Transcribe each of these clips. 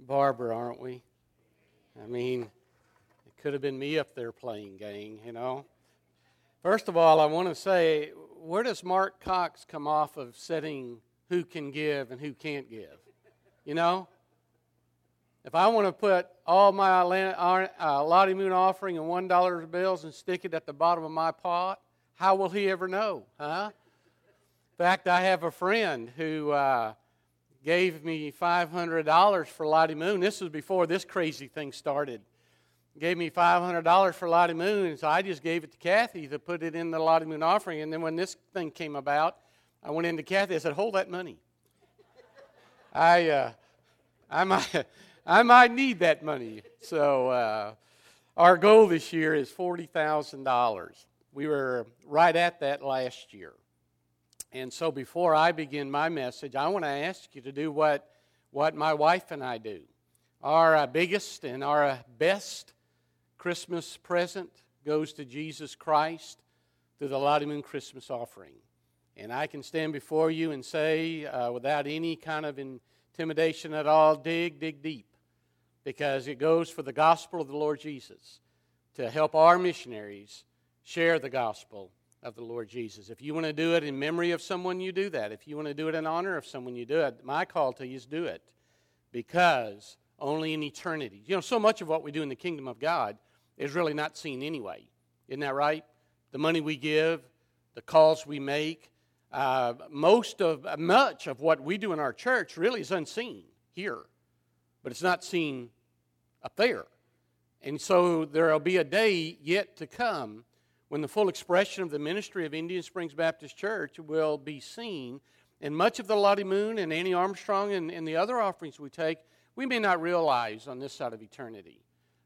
Barbara, aren't we? I mean, it could have been me up there playing, gang, you know. First of all, I want to say, where does Mark Cox come off of setting who can give and who can't give? You know? If I want to put all my uh, Lottie Moon offering in $1 bills and stick it at the bottom of my pot, how will he ever know? Huh? In fact, I have a friend who uh, gave me $500 for Lottie Moon. This was before this crazy thing started. Gave me $500 for Lottie Moon, and so I just gave it to Kathy to put it in the Lottie Moon offering. And then when this thing came about, I went into Kathy. I said, "Hold that money. I, uh, I might, I might need that money." So uh, our goal this year is forty thousand dollars. We were right at that last year. And so before I begin my message, I want to ask you to do what, what my wife and I do. Our uh, biggest and our uh, best Christmas present goes to Jesus Christ through the Lottie Moon Christmas offering. And I can stand before you and say, uh, without any kind of intimidation at all, dig, dig deep. Because it goes for the gospel of the Lord Jesus to help our missionaries share the gospel of the Lord Jesus. If you want to do it in memory of someone, you do that. If you want to do it in honor of someone, you do it. My call to you is do it because only in eternity. You know, so much of what we do in the kingdom of God is really not seen anyway. Isn't that right? The money we give, the calls we make, uh, most of much of what we do in our church really is unseen here, but it's not seen up there. And so there'll be a day yet to come when the full expression of the ministry of Indian Springs Baptist Church will be seen. And much of the Lottie Moon and Annie Armstrong and, and the other offerings we take, we may not realize on this side of eternity,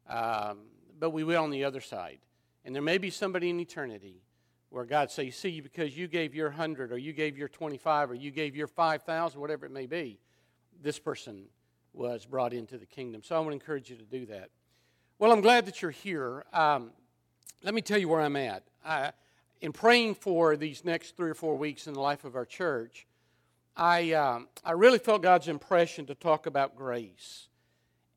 um, but we will on the other side. And there may be somebody in eternity where God say, see, because you gave your 100 or you gave your 25 or you gave your 5,000, whatever it may be, this person was brought into the kingdom. So I want to encourage you to do that. Well, I'm glad that you're here. Um, let me tell you where I'm at. I, in praying for these next three or four weeks in the life of our church, I, um, I really felt God's impression to talk about grace.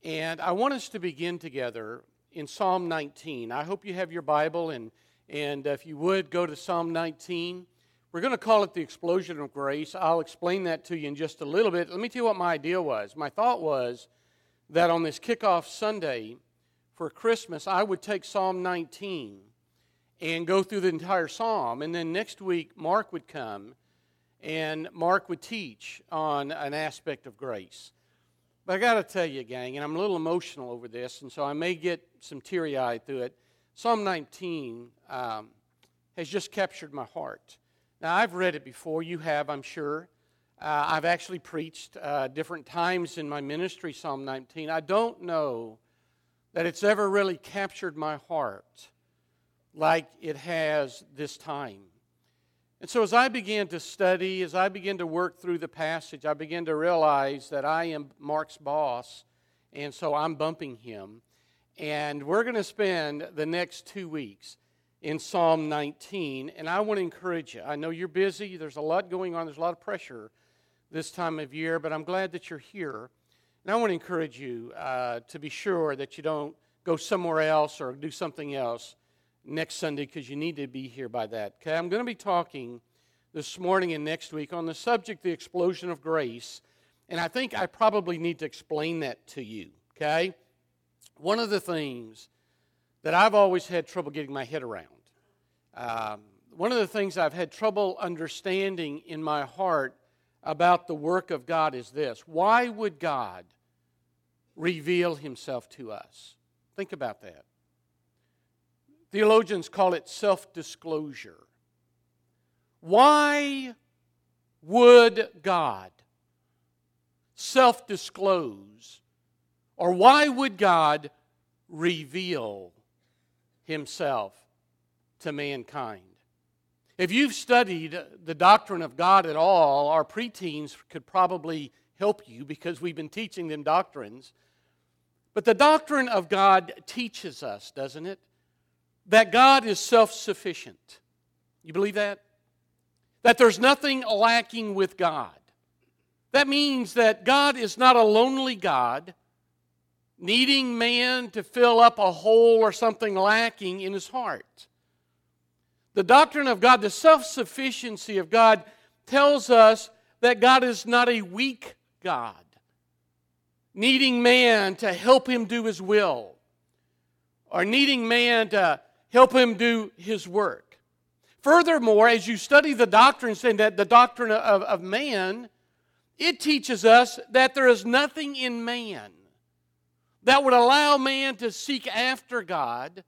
And I want us to begin together in Psalm 19. I hope you have your Bible, and, and if you would, go to Psalm 19. We're going to call it the explosion of grace. I'll explain that to you in just a little bit. Let me tell you what my idea was. My thought was that on this kickoff Sunday, for Christmas, I would take Psalm 19 and go through the entire psalm. And then next week, Mark would come and Mark would teach on an aspect of grace. But I got to tell you, gang, and I'm a little emotional over this, and so I may get some teary eyed through it. Psalm 19 um, has just captured my heart. Now, I've read it before. You have, I'm sure. Uh, I've actually preached uh, different times in my ministry, Psalm 19. I don't know that it's ever really captured my heart like it has this time. And so, as I began to study, as I began to work through the passage, I began to realize that I am Mark's boss, and so I'm bumping him. And we're going to spend the next two weeks in Psalm 19. And I want to encourage you. I know you're busy, there's a lot going on, there's a lot of pressure this time of year, but I'm glad that you're here. And I want to encourage you uh, to be sure that you don't go somewhere else or do something else next Sunday because you need to be here by that. Okay, I'm going to be talking this morning and next week on the subject, the explosion of grace. And I think I probably need to explain that to you. Okay? One of the things that I've always had trouble getting my head around, um, one of the things I've had trouble understanding in my heart about the work of God is this why would God reveal himself to us? Think about that. Theologians call it self disclosure. Why would God self disclose? Or why would God reveal himself to mankind? If you've studied the doctrine of God at all, our preteens could probably help you because we've been teaching them doctrines. But the doctrine of God teaches us, doesn't it? That God is self sufficient. You believe that? That there's nothing lacking with God. That means that God is not a lonely God, needing man to fill up a hole or something lacking in his heart. The doctrine of God, the self sufficiency of God, tells us that God is not a weak God, needing man to help him do his will, or needing man to help him do his work. Furthermore, as you study the doctrines and that the doctrine of, of man, it teaches us that there is nothing in man that would allow man to seek after God,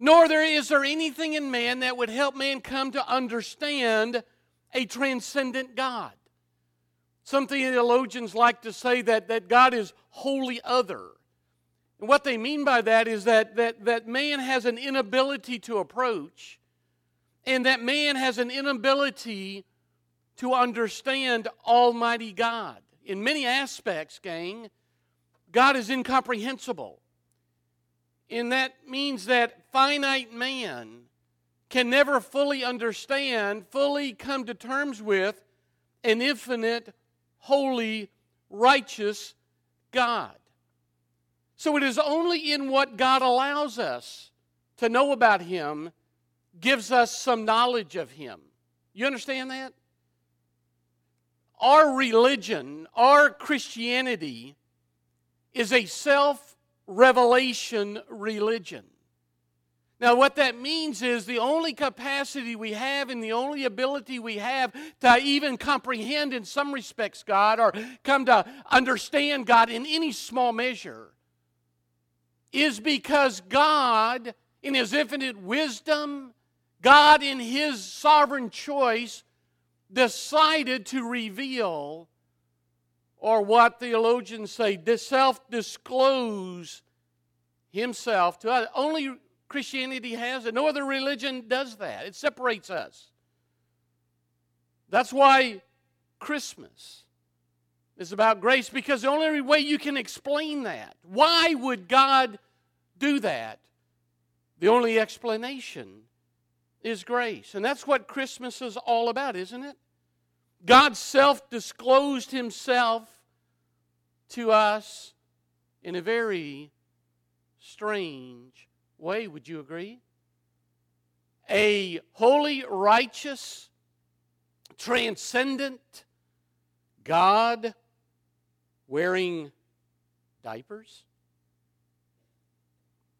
nor there is there anything in man that would help man come to understand a transcendent God. Some theologians like to say that, that God is wholly other. And what they mean by that is that, that, that man has an inability to approach, and that man has an inability to understand Almighty God. In many aspects, gang, God is incomprehensible. And that means that finite man can never fully understand, fully come to terms with an infinite, holy, righteous God. So it is only in what God allows us to know about Him gives us some knowledge of Him. You understand that? Our religion, our Christianity, is a self revelation religion. Now, what that means is the only capacity we have and the only ability we have to even comprehend, in some respects, God or come to understand God in any small measure is because God, in His infinite wisdom, God, in His sovereign choice, decided to reveal or what theologians say, self disclose himself to us. Only Christianity has it. No other religion does that. It separates us. That's why Christmas is about grace, because the only way you can explain that, why would God do that? The only explanation is grace. And that's what Christmas is all about, isn't it? God self disclosed himself to us in a very strange way. Would you agree? A holy, righteous, transcendent God wearing diapers?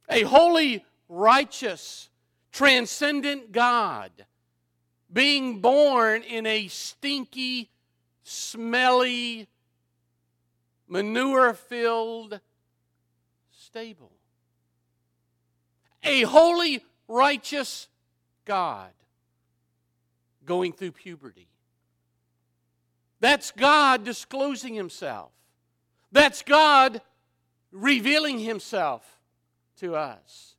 A holy, righteous, transcendent God being born in a stinky, smelly, manure filled stable. A holy, righteous God going through puberty. That's God disclosing Himself. That's God revealing Himself to us.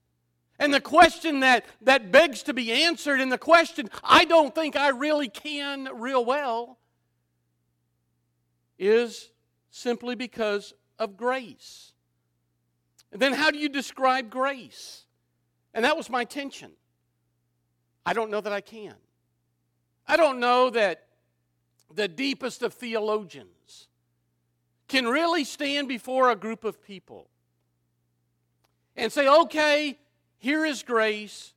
And the question that, that begs to be answered, and the question I don't think I really can real well, is simply because of grace. And then, how do you describe grace? And that was my tension. I don't know that I can. I don't know that the deepest of theologians can really stand before a group of people and say, okay, here is grace.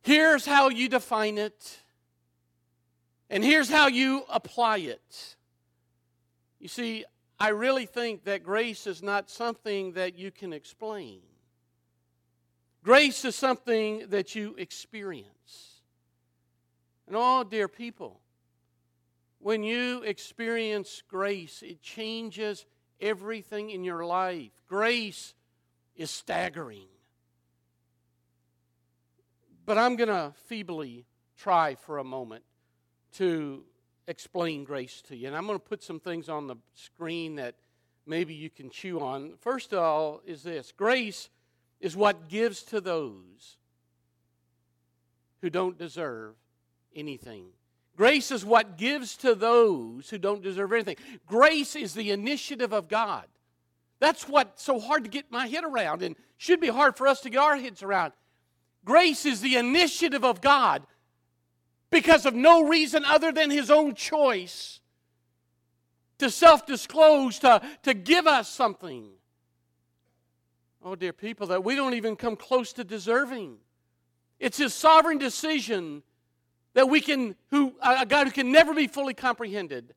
Here's how you define it. And here's how you apply it. You see, I really think that grace is not something that you can explain. Grace is something that you experience. And oh, dear people, when you experience grace, it changes everything in your life. Grace is staggering. But I'm going to feebly try for a moment to explain grace to you. And I'm going to put some things on the screen that maybe you can chew on. First of all, is this grace is what gives to those who don't deserve anything. Grace is what gives to those who don't deserve anything. Grace is the initiative of God. That's what's so hard to get my head around and should be hard for us to get our heads around. Grace is the initiative of God because of no reason other than His own choice to self disclose, to, to give us something. Oh, dear people, that we don't even come close to deserving. It's His sovereign decision that we can, who, a God who can never be fully comprehended,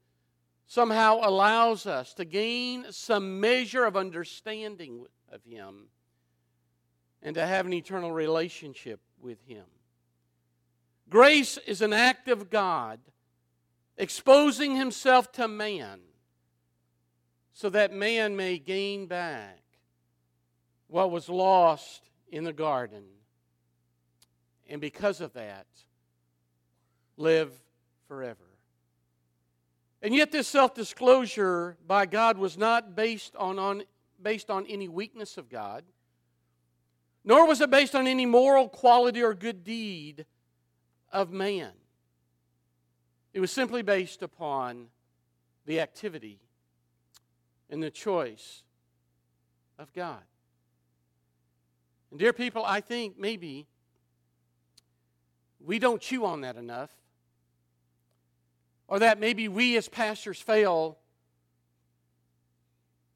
somehow allows us to gain some measure of understanding of Him and to have an eternal relationship with Him. Grace is an act of God exposing Himself to man so that man may gain back what was lost in the garden. And because of that, live forever. And yet, this self disclosure by God was not based on, on, based on any weakness of God, nor was it based on any moral quality or good deed of man. It was simply based upon the activity and the choice of God. And, dear people, I think maybe we don't chew on that enough or that maybe we as pastors fail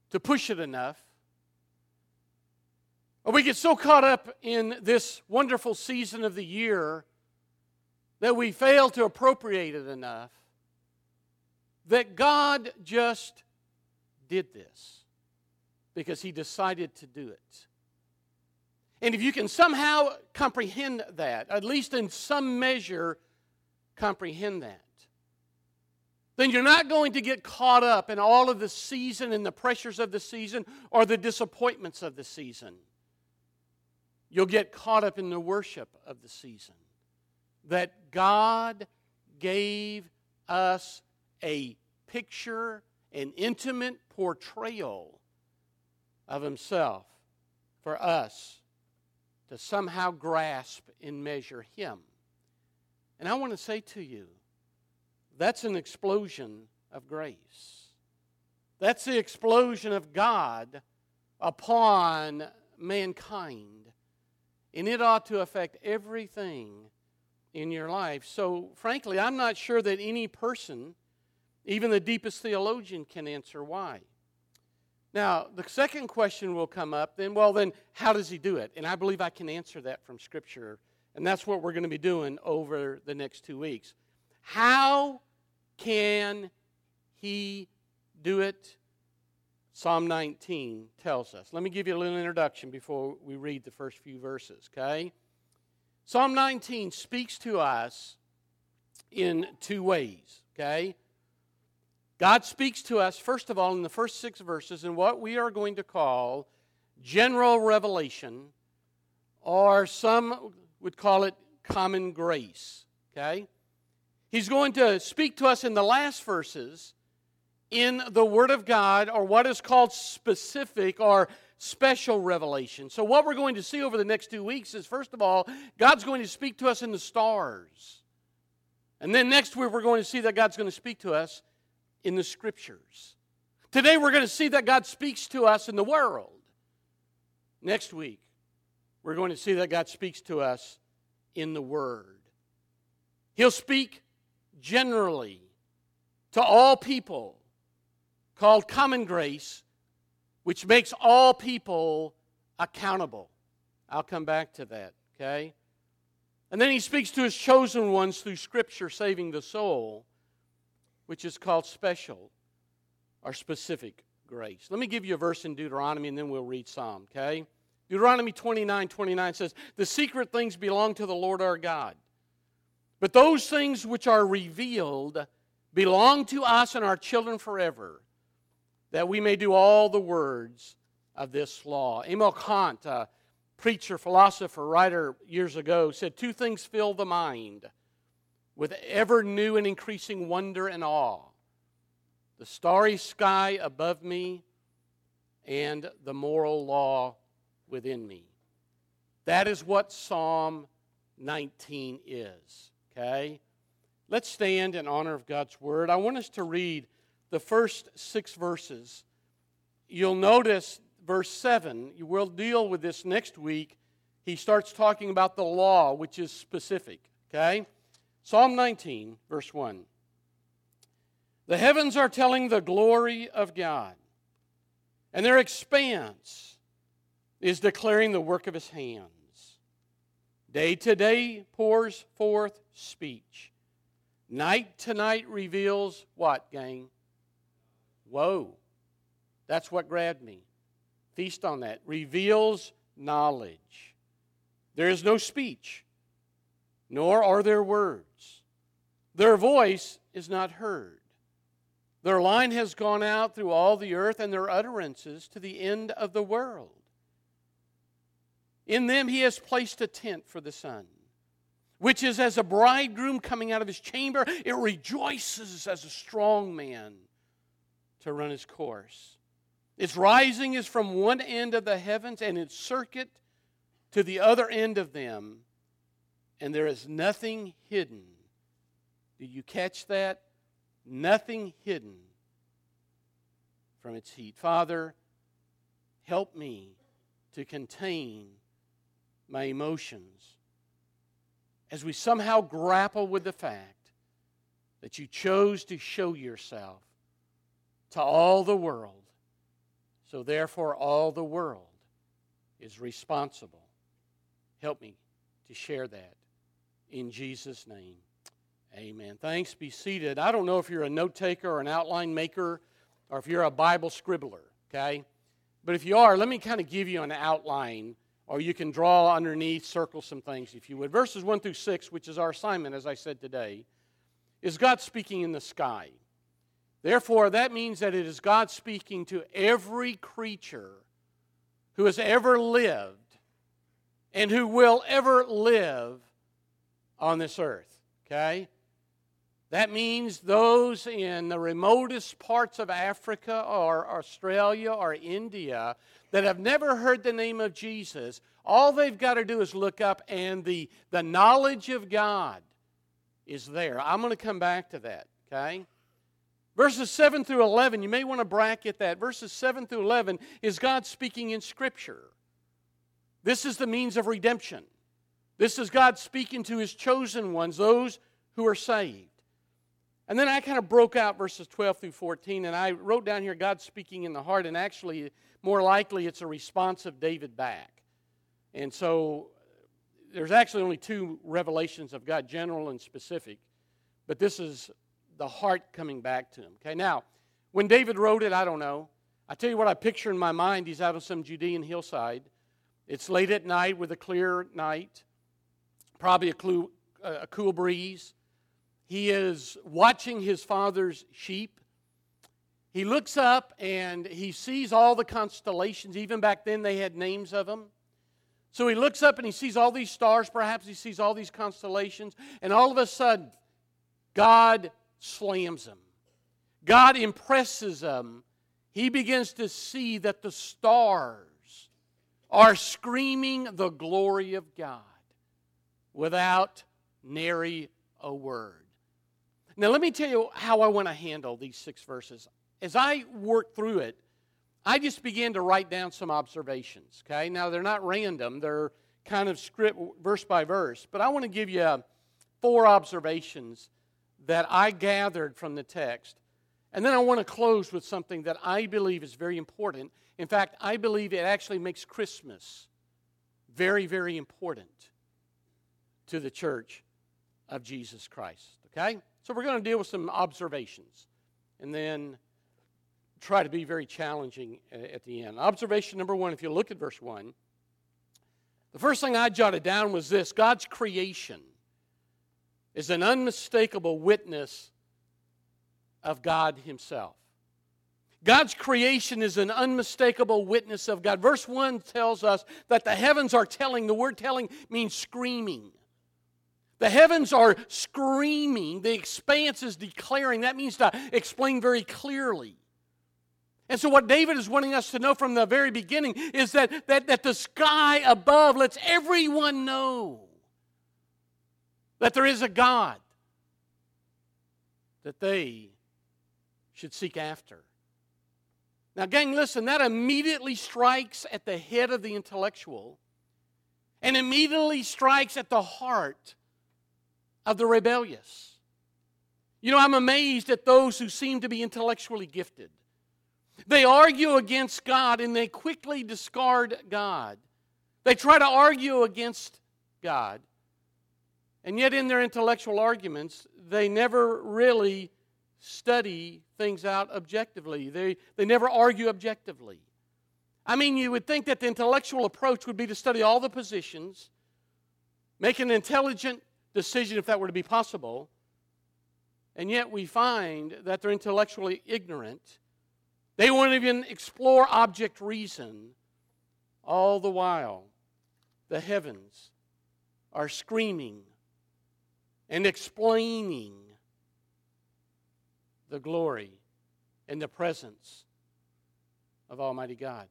to push it enough. We get so caught up in this wonderful season of the year that we fail to appropriate it enough that God just did this because He decided to do it. And if you can somehow comprehend that, at least in some measure, comprehend that, then you're not going to get caught up in all of the season and the pressures of the season or the disappointments of the season. You'll get caught up in the worship of the season. That God gave us a picture, an intimate portrayal of Himself for us to somehow grasp and measure Him. And I want to say to you, that's an explosion of grace. That's the explosion of God upon mankind. And it ought to affect everything in your life. So, frankly, I'm not sure that any person, even the deepest theologian, can answer why. Now, the second question will come up then, well, then, how does he do it? And I believe I can answer that from Scripture. And that's what we're going to be doing over the next two weeks. How can he do it? Psalm 19 tells us. Let me give you a little introduction before we read the first few verses, okay? Psalm 19 speaks to us in two ways, okay? God speaks to us, first of all, in the first six verses, in what we are going to call general revelation, or some would call it common grace, okay? He's going to speak to us in the last verses in the Word of God, or what is called specific or special revelation. So, what we're going to see over the next two weeks is first of all, God's going to speak to us in the stars. And then next week, we're going to see that God's going to speak to us in the Scriptures. Today, we're going to see that God speaks to us in the world. Next week, we're going to see that God speaks to us in the Word. He'll speak generally to all people, called common grace, which makes all people accountable. I'll come back to that, okay? And then he speaks to his chosen ones through Scripture, saving the soul, which is called special or specific grace. Let me give you a verse in Deuteronomy and then we'll read Psalm, okay? Deuteronomy 29 29 says, The secret things belong to the Lord our God. But those things which are revealed belong to us and our children forever, that we may do all the words of this law. Immanuel Kant, a preacher, philosopher, writer years ago, said two things fill the mind with ever new and increasing wonder and awe the starry sky above me and the moral law within me. That is what Psalm 19 is. Okay? Let's stand in honor of God's word. I want us to read the first six verses. You'll notice verse 7. we'll deal with this next week. He starts talking about the law, which is specific. Okay? Psalm 19, verse 1. The heavens are telling the glory of God, and their expanse is declaring the work of his hands. Day to day pours forth speech. Night to night reveals what, gang? Whoa. That's what grabbed me. Feast on that. Reveals knowledge. There is no speech, nor are there words. Their voice is not heard. Their line has gone out through all the earth, and their utterances to the end of the world. In them he has placed a tent for the sun, which is as a bridegroom coming out of his chamber. It rejoices as a strong man to run its course. Its rising is from one end of the heavens, and its circuit to the other end of them, and there is nothing hidden. Did you catch that? Nothing hidden from its heat. Father, help me to contain my emotions as we somehow grapple with the fact that you chose to show yourself to all the world. So, therefore, all the world is responsible. Help me to share that in Jesus' name. Amen. Thanks. Be seated. I don't know if you're a note taker or an outline maker or if you're a Bible scribbler, okay? But if you are, let me kind of give you an outline or you can draw underneath, circle some things if you would. Verses 1 through 6, which is our assignment, as I said today, is God speaking in the sky. Therefore, that means that it is God speaking to every creature who has ever lived and who will ever live on this earth. Okay? That means those in the remotest parts of Africa or Australia or India that have never heard the name of Jesus, all they've got to do is look up, and the, the knowledge of God is there. I'm going to come back to that, okay? Verses 7 through 11, you may want to bracket that. Verses 7 through 11 is God speaking in Scripture. This is the means of redemption. This is God speaking to His chosen ones, those who are saved. And then I kind of broke out verses 12 through 14, and I wrote down here God speaking in the heart, and actually, more likely, it's a response of David back. And so there's actually only two revelations of God, general and specific, but this is the heart coming back to him. Okay, now, when David wrote it, I don't know. I tell you what I picture in my mind. He's out on some Judean hillside. It's late at night with a clear night, probably a, clue, a cool breeze. He is watching his father's sheep. He looks up and he sees all the constellations. Even back then, they had names of them. So he looks up and he sees all these stars. Perhaps he sees all these constellations. And all of a sudden, God slams him. God impresses him. He begins to see that the stars are screaming the glory of God without nary a word. Now, let me tell you how I want to handle these six verses. As I work through it, I just began to write down some observations. Okay, now they're not random, they're kind of script verse by verse, but I want to give you four observations that I gathered from the text. And then I want to close with something that I believe is very important. In fact, I believe it actually makes Christmas very, very important to the church of Jesus Christ. Okay? So we're going to deal with some observations and then try to be very challenging uh, at the end. Observation number one, if you look at verse 1, the first thing I jotted down was this God's creation is an unmistakable witness of God Himself. God's creation is an unmistakable witness of God. Verse 1 tells us that the heavens are telling, the word telling means screaming. The heavens are screaming, the expanse is declaring. That means to explain very clearly. And so, what David is wanting us to know from the very beginning is that, that, that the sky above lets everyone know that there is a God that they should seek after. Now, gang, listen, that immediately strikes at the head of the intellectual and immediately strikes at the heart of the rebellious. You know, I'm amazed at those who seem to be intellectually gifted. They argue against God and they quickly discard God. They try to argue against God. And yet, in their intellectual arguments, they never really study things out objectively. They, they never argue objectively. I mean, you would think that the intellectual approach would be to study all the positions, make an intelligent decision if that were to be possible, and yet we find that they're intellectually ignorant. They won't even explore object reason. All the while, the heavens are screaming and explaining the glory and the presence of Almighty God.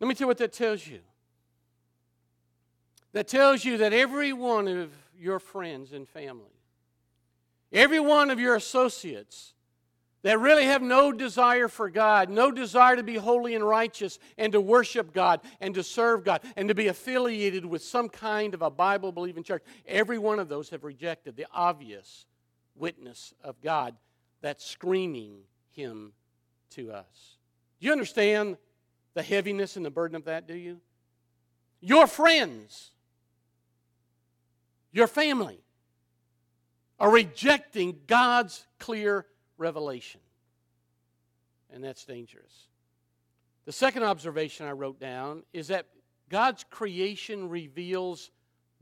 Let me tell you what that tells you. That tells you that every one of your friends and family, every one of your associates that really have no desire for God, no desire to be holy and righteous and to worship God and to serve God and to be affiliated with some kind of a Bible believing church, every one of those have rejected the obvious witness of God that's screaming Him to us. Do you understand the heaviness and the burden of that, do you? Your friends, your family are rejecting God's clear revelation. And that's dangerous. The second observation I wrote down is that God's creation reveals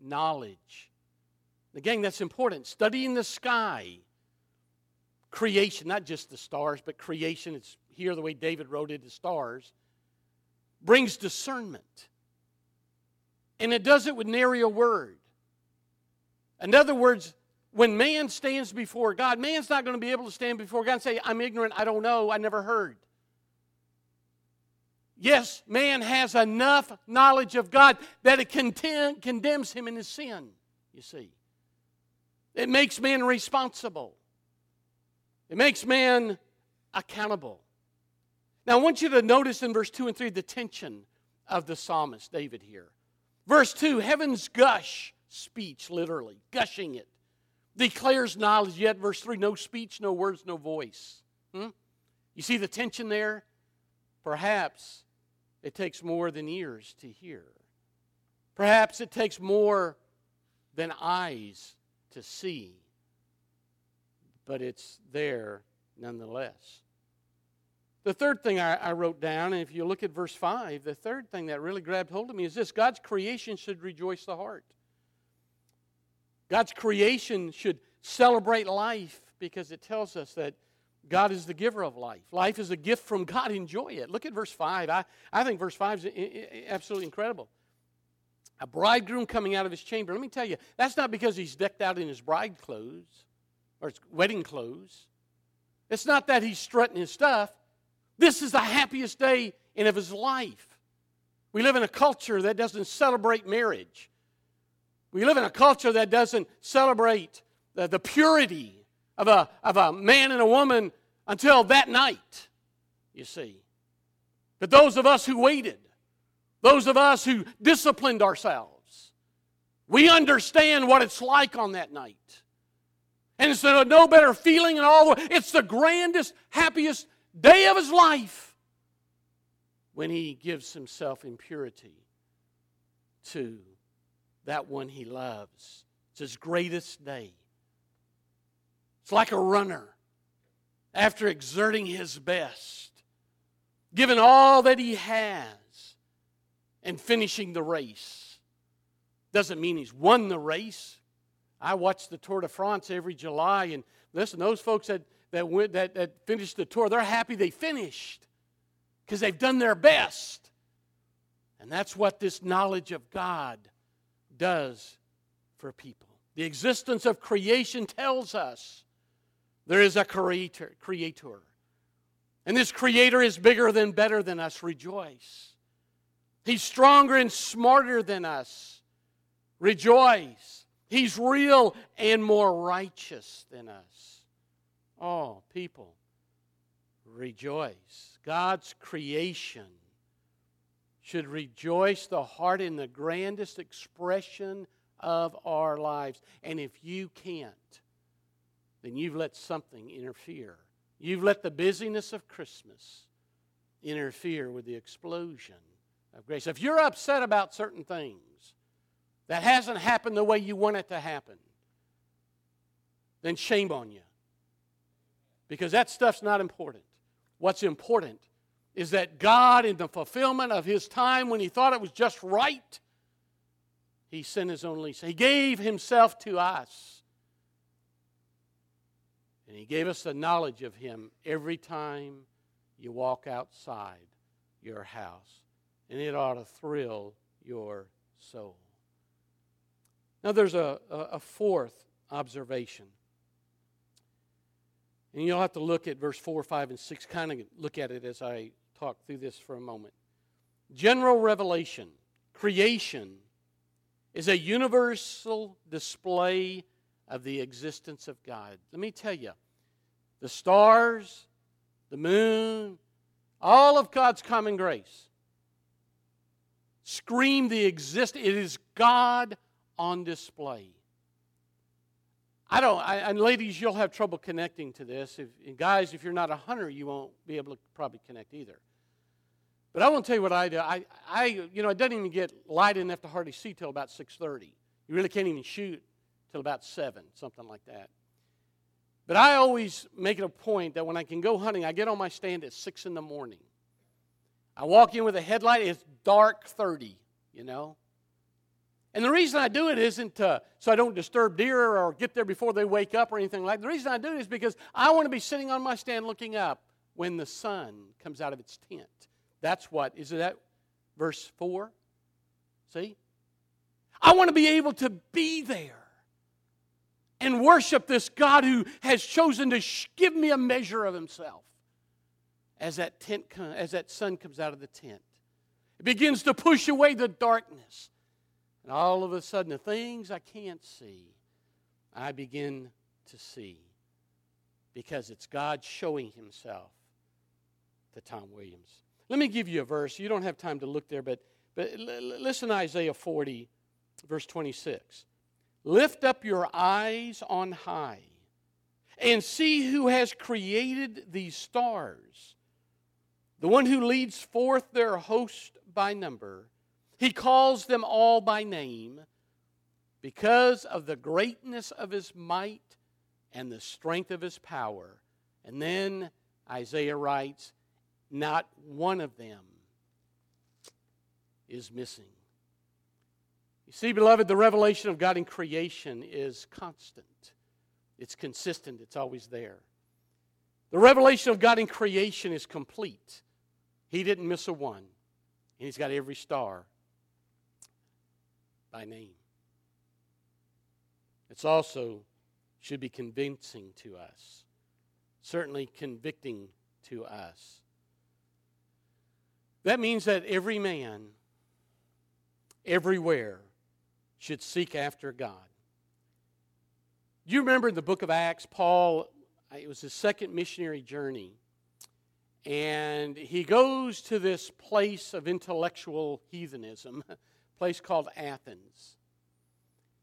knowledge. Again, that's important. Studying the sky, creation, not just the stars, but creation, it's here the way David wrote it, the stars brings discernment. And it does it with nary a word. In other words, when man stands before God, man's not going to be able to stand before God and say, I'm ignorant, I don't know, I never heard. Yes, man has enough knowledge of God that it condemns him in his sin, you see. It makes man responsible, it makes man accountable. Now, I want you to notice in verse 2 and 3 the tension of the psalmist, David, here. Verse 2 Heaven's gush speech, literally, gushing it, declares knowledge, yet, verse 3 no speech, no words, no voice. Hmm? You see the tension there? Perhaps it takes more than ears to hear. Perhaps it takes more than eyes to see. But it's there nonetheless. The third thing I, I, wrote down, and if you look at verse 5, the third thing that really grabbed hold of me is this God's creation should rejoice the heart. God's creation should celebrate life because it tells us that God is the giver of life. Life is a gift from God. Enjoy it. Look at verse 5. I, I think verse 5 is absolutely incredible. A bridegroom coming out of his chamber. Let me tell you, that's not because he's decked out in his bride clothes or his wedding clothes. It's not that he's strutting his stuff. This is the happiest day in of his life. We live in a culture that doesn't celebrate marriage. We live in a culture that doesn't celebrate the, the purity of a, of a man and a woman until that night, you see. But those of us who waited, those of us who disciplined ourselves, we understand what it's like on that night. And it's a no better feeling in all. It's the grandest, happiest day of his life when he gives himself in purity to that one he loves. It's his greatest day. It's like a runner after exerting his best, giving all that he has, and finishing the race. Doesn't mean he's won the race. I watch the Tour de France every July, and listen, those folks that that, went, that, that finished the tour, they're happy they finished because they've done their best. And that's what this knowledge of God does for people. The existence of creation tells us there is a creator, creator. And this creator is bigger than better than us. Rejoice. He's stronger and smarter than us. Rejoice. He's real and more righteous than us. Oh, people, rejoice. God's creation should rejoice the heart in the grandest expression of our lives. And if you can't, then you've let something interfere. You've let the busyness of Christmas interfere with the explosion of grace. If you're upset about certain things that hasn't happened the way you want it to happen, then shame on you. Because that stuff's not important. What's important is that God, in the fulfillment of His time when He thought it was just right, He sent His only Son. He gave Himself to us. And He gave us the knowledge of Him every time you walk outside your house. And it ought to thrill your soul. Now, there's a, a, fourth observation. And you'll have to look at verse 4, 5, and 6, kind of look at it as I talk through this for a moment. General revelation, creation, is a universal display of the existence of God. Let me tell you, the stars, the moon, all of God's common grace scream the existence. It is God on display. I don't, I, and ladies, you'll have trouble connecting to this. If, and guys, if you're not a hunter, you won't be able to probably connect either. But I won't tell you what I do. I, I, you know, it doesn't even get light enough to hardly see till about 6:30. You really can't even shoot till about seven, something like that. But I always make it a point that when I can go hunting, I get on my stand at six in the morning. I walk in with a headlight. It's dark 30, you know. And the reason I do it isn't to, so I don't disturb deer or get there before they wake up or anything like that. The reason I do it is because I want to be sitting on my stand looking up when the sun comes out of its tent. That's what, is that verse 4? See? I want to be able to be there and worship this God who has chosen to give me a measure of himself as that tent as that sun comes out of the tent. It begins to push away the darkness and all of a sudden, the things I can't see, I begin to see because it's God showing Himself to Tom Williams. Let me give you a verse. You don't have time to look there, but, but listen to Isaiah 40, verse 26. Lift up your eyes on high and see who has created these stars, the one who leads forth their host by number he calls them all by name because of the greatness of his might and the strength of his power. And then Isaiah writes, Not one of them is missing. You see, beloved, the revelation of God in creation is constant, it's consistent, it's always there. The revelation of God in creation is complete. He didn't miss a one, and He's got every star by name. It's also should be convincing to us, certainly convicting to us. That means that every man, everywhere, should seek after God. You remember in the book of Acts, Paul, it was his second missionary journey, and he goes to this place of intellectual heathenism place called Athens.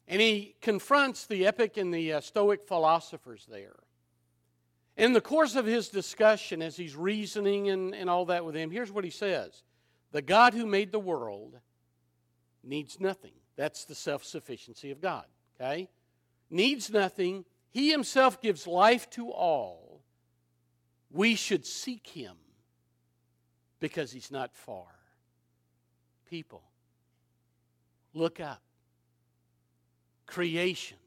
And he confronts the epic and the uh, Stoic philosophers there. In the course of his discussion, as he's reasoning and, and all that with him, here's what he says The God who made the world needs nothing. That's the self sufficiency of God, okay? Needs nothing. He himself gives life to all. We should seek him because he's not far. People, Look up. Creation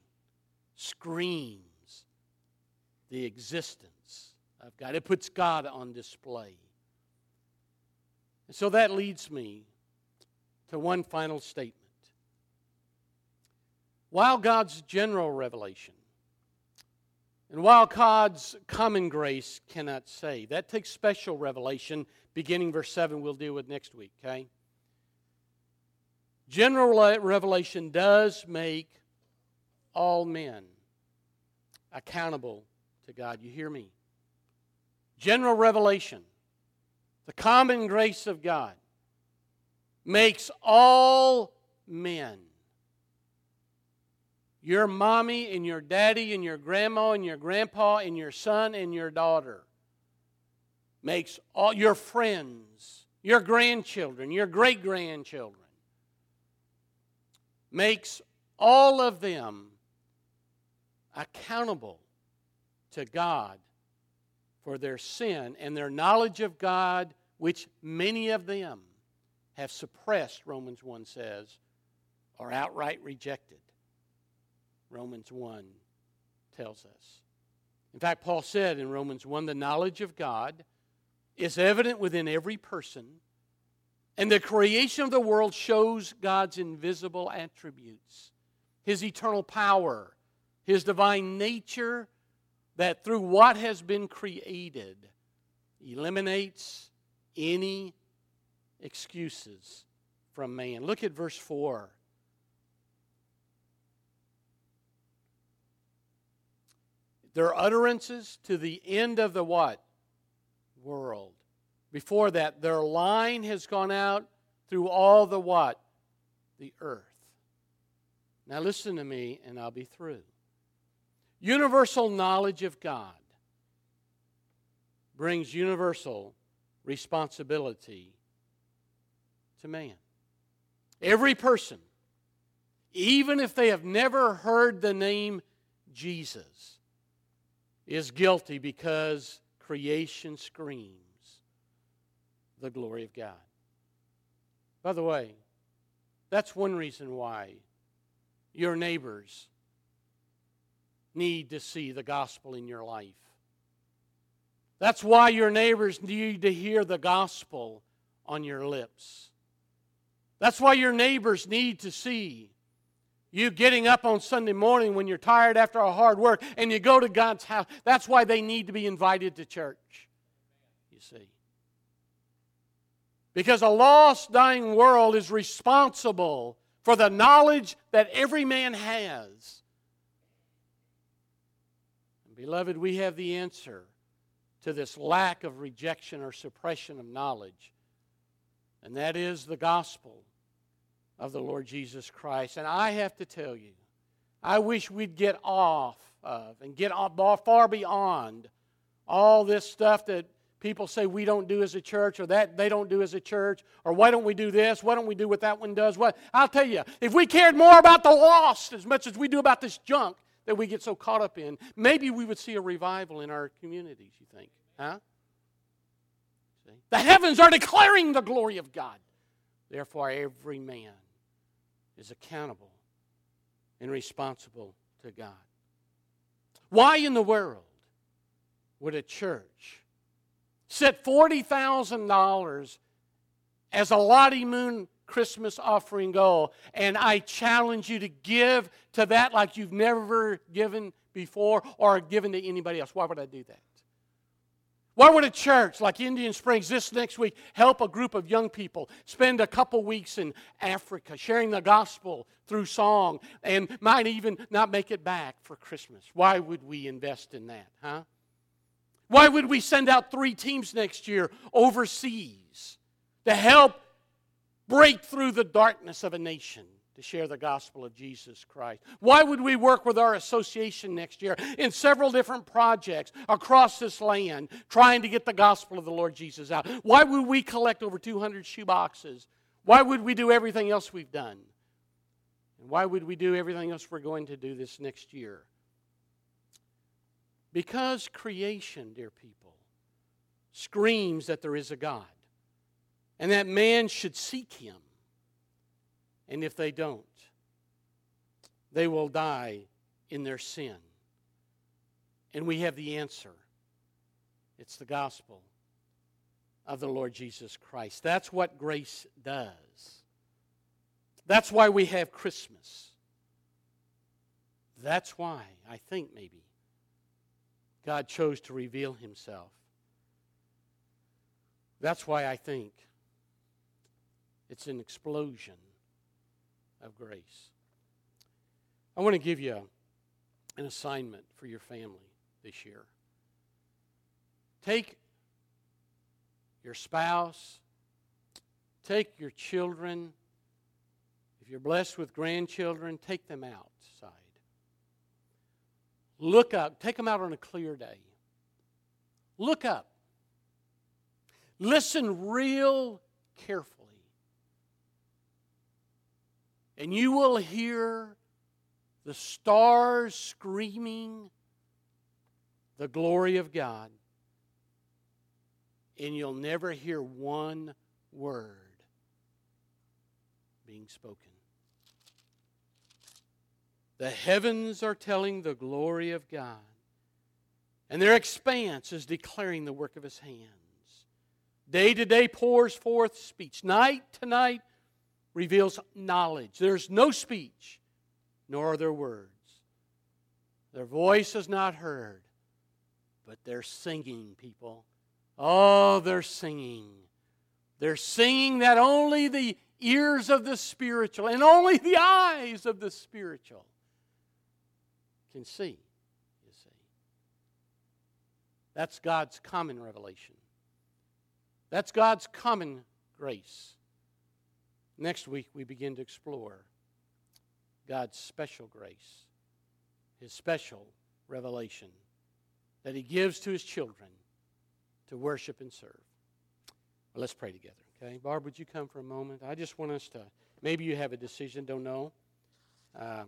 screams the existence of God, it puts God on display. And so that leads me to one final statement. While God's general revelation and while God's common grace cannot say, that takes special revelation, beginning verse 7, we'll deal with next week, okay? General revelation does make all men accountable to God. You hear me? General revelation, the common grace of God, makes all men your mommy and your daddy and your grandma and your grandpa and your son and your daughter makes all your friends, your grandchildren, your great grandchildren, makes all of them accountable to God for their sin and their knowledge of God, which many of them have suppressed, Romans 1 says, or outright rejected. Romans 1 tells us. In fact, Paul said in Romans 1 the knowledge of God is evident within every person, and the creation of the world shows God's invisible attributes, his eternal power, his divine nature, that through what has been created eliminates any excuses from man. Look at verse 4. Their utterances to the end of the what? World. Before that, their line has gone out through all the what? The earth. Now listen to me and I'll be through. Universal knowledge of God brings universal responsibility to man. Every person, even if they have never heard the name Jesus, is guilty because creation screams the glory of God. By the way, that's one reason why your neighbors need to see the gospel in your life. That's why your neighbors need to hear the gospel on your lips. That's why your neighbors need to see you getting up on Sunday morning when you're tired after a hard work and you go to God's house. That's why they need to be invited to church. You see. Because a lost, dying world is responsible for the knowledge that every man has. Beloved, we have the answer to this lack of rejection or suppression of knowledge, and that is the gospel of the Lord Jesus Christ. And I have to tell you, I wish we'd get off of and get far beyond all this stuff that people say we don't do as a church or that they don't do as a church or why don't we do this? Why don't we do what that one does? What? I'll tell you if we cared more about the lost as much as we do about this junk that we get so caught up in maybe we would see a revival in our communities you think huh see? the heavens are declaring the glory of god therefore every man is accountable and responsible to God. Why in the world would a church set $40,000 as a Lottie Moon Christmas offering goal? And I challenge you to give to that like you've never given before or given to anybody else. Why would I do that? Why would a church like Indian Springs this next week help a group of young people spend a couple weeks in Africa sharing the gospel through song and might even not make it back for Christmas? Why would we invest in that, huh? Why would we send out three teams next year overseas to help break through the darkness of a nation? to share the gospel of Jesus Christ. Why would we work with our association next year in several different projects across this land trying to get the gospel of the Lord Jesus out? Why would we collect over 200 shoeboxes? Why would we do everything else we've done? And why would we do everything else we're going to do this next year? Because creation, dear people, screams that there is a God and that man should seek him and if they don't, they will die in their sin. And we have the answer it's the gospel of the Lord Jesus Christ. That's what grace does. That's why we have Christmas. That's why, I think maybe, God chose to reveal himself. That's why I think it's an explosion of grace. I want to give you an assignment for your family this year. Take your spouse, take your children. If you're blessed with grandchildren, take them outside. Look up. Take them out on a clear day. Look up. Listen real carefully. And you will hear the stars screaming the glory of God. And you'll never hear one word being spoken. The heavens are telling the glory of God, and their expanse is declaring the work of his hands. Day to day pours forth speech. Night to night reveals knowledge. There's no speech, nor are there words. Their voice is not heard, but they're singing, people. Oh, they're singing. They're singing that only the ears of the spiritual and only the eyes of the spiritual can see, you see. That's God's common revelation. That's God's common grace. Next week, we begin to explore God's special grace, His special revelation that He gives to His children to worship and serve. Well, let's pray together, okay? Barb, would you come for a moment? I just want us to, maybe you have a decision, don't know. Um,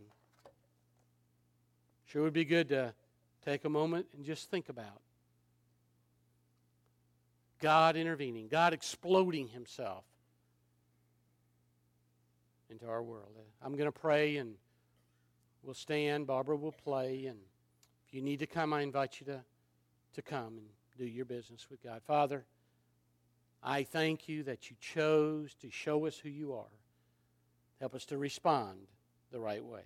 sure would be good to take a moment and just think about God intervening, God exploding Himself into our world. Uh, I'm going to pray and we'll stand. Barbara will play. And if you need to come, I invite you to, to come and do your business with God. Father, I thank you that you chose to show us who you are. Help us to respond the right way.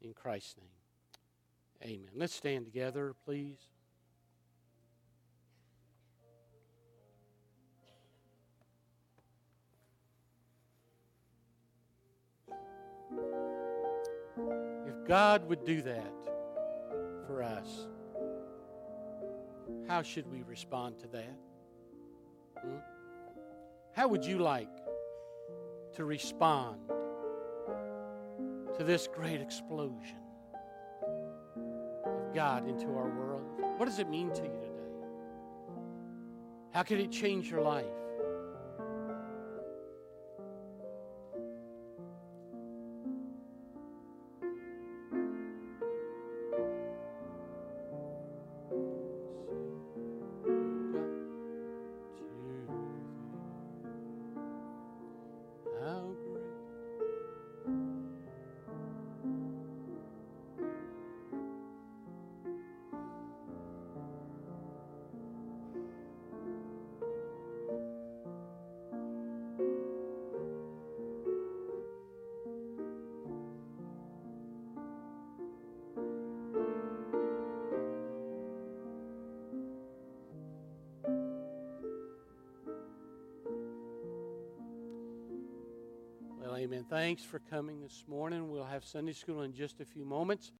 In Christ's name, amen. Let's stand together, please. God would do that for us, how should we respond to that? Hmm? How would you like to respond to this great explosion of God into our world? What does it mean to you today? How could it change your life? Thanks for coming this morning. We'll have Sunday school in just a few moments.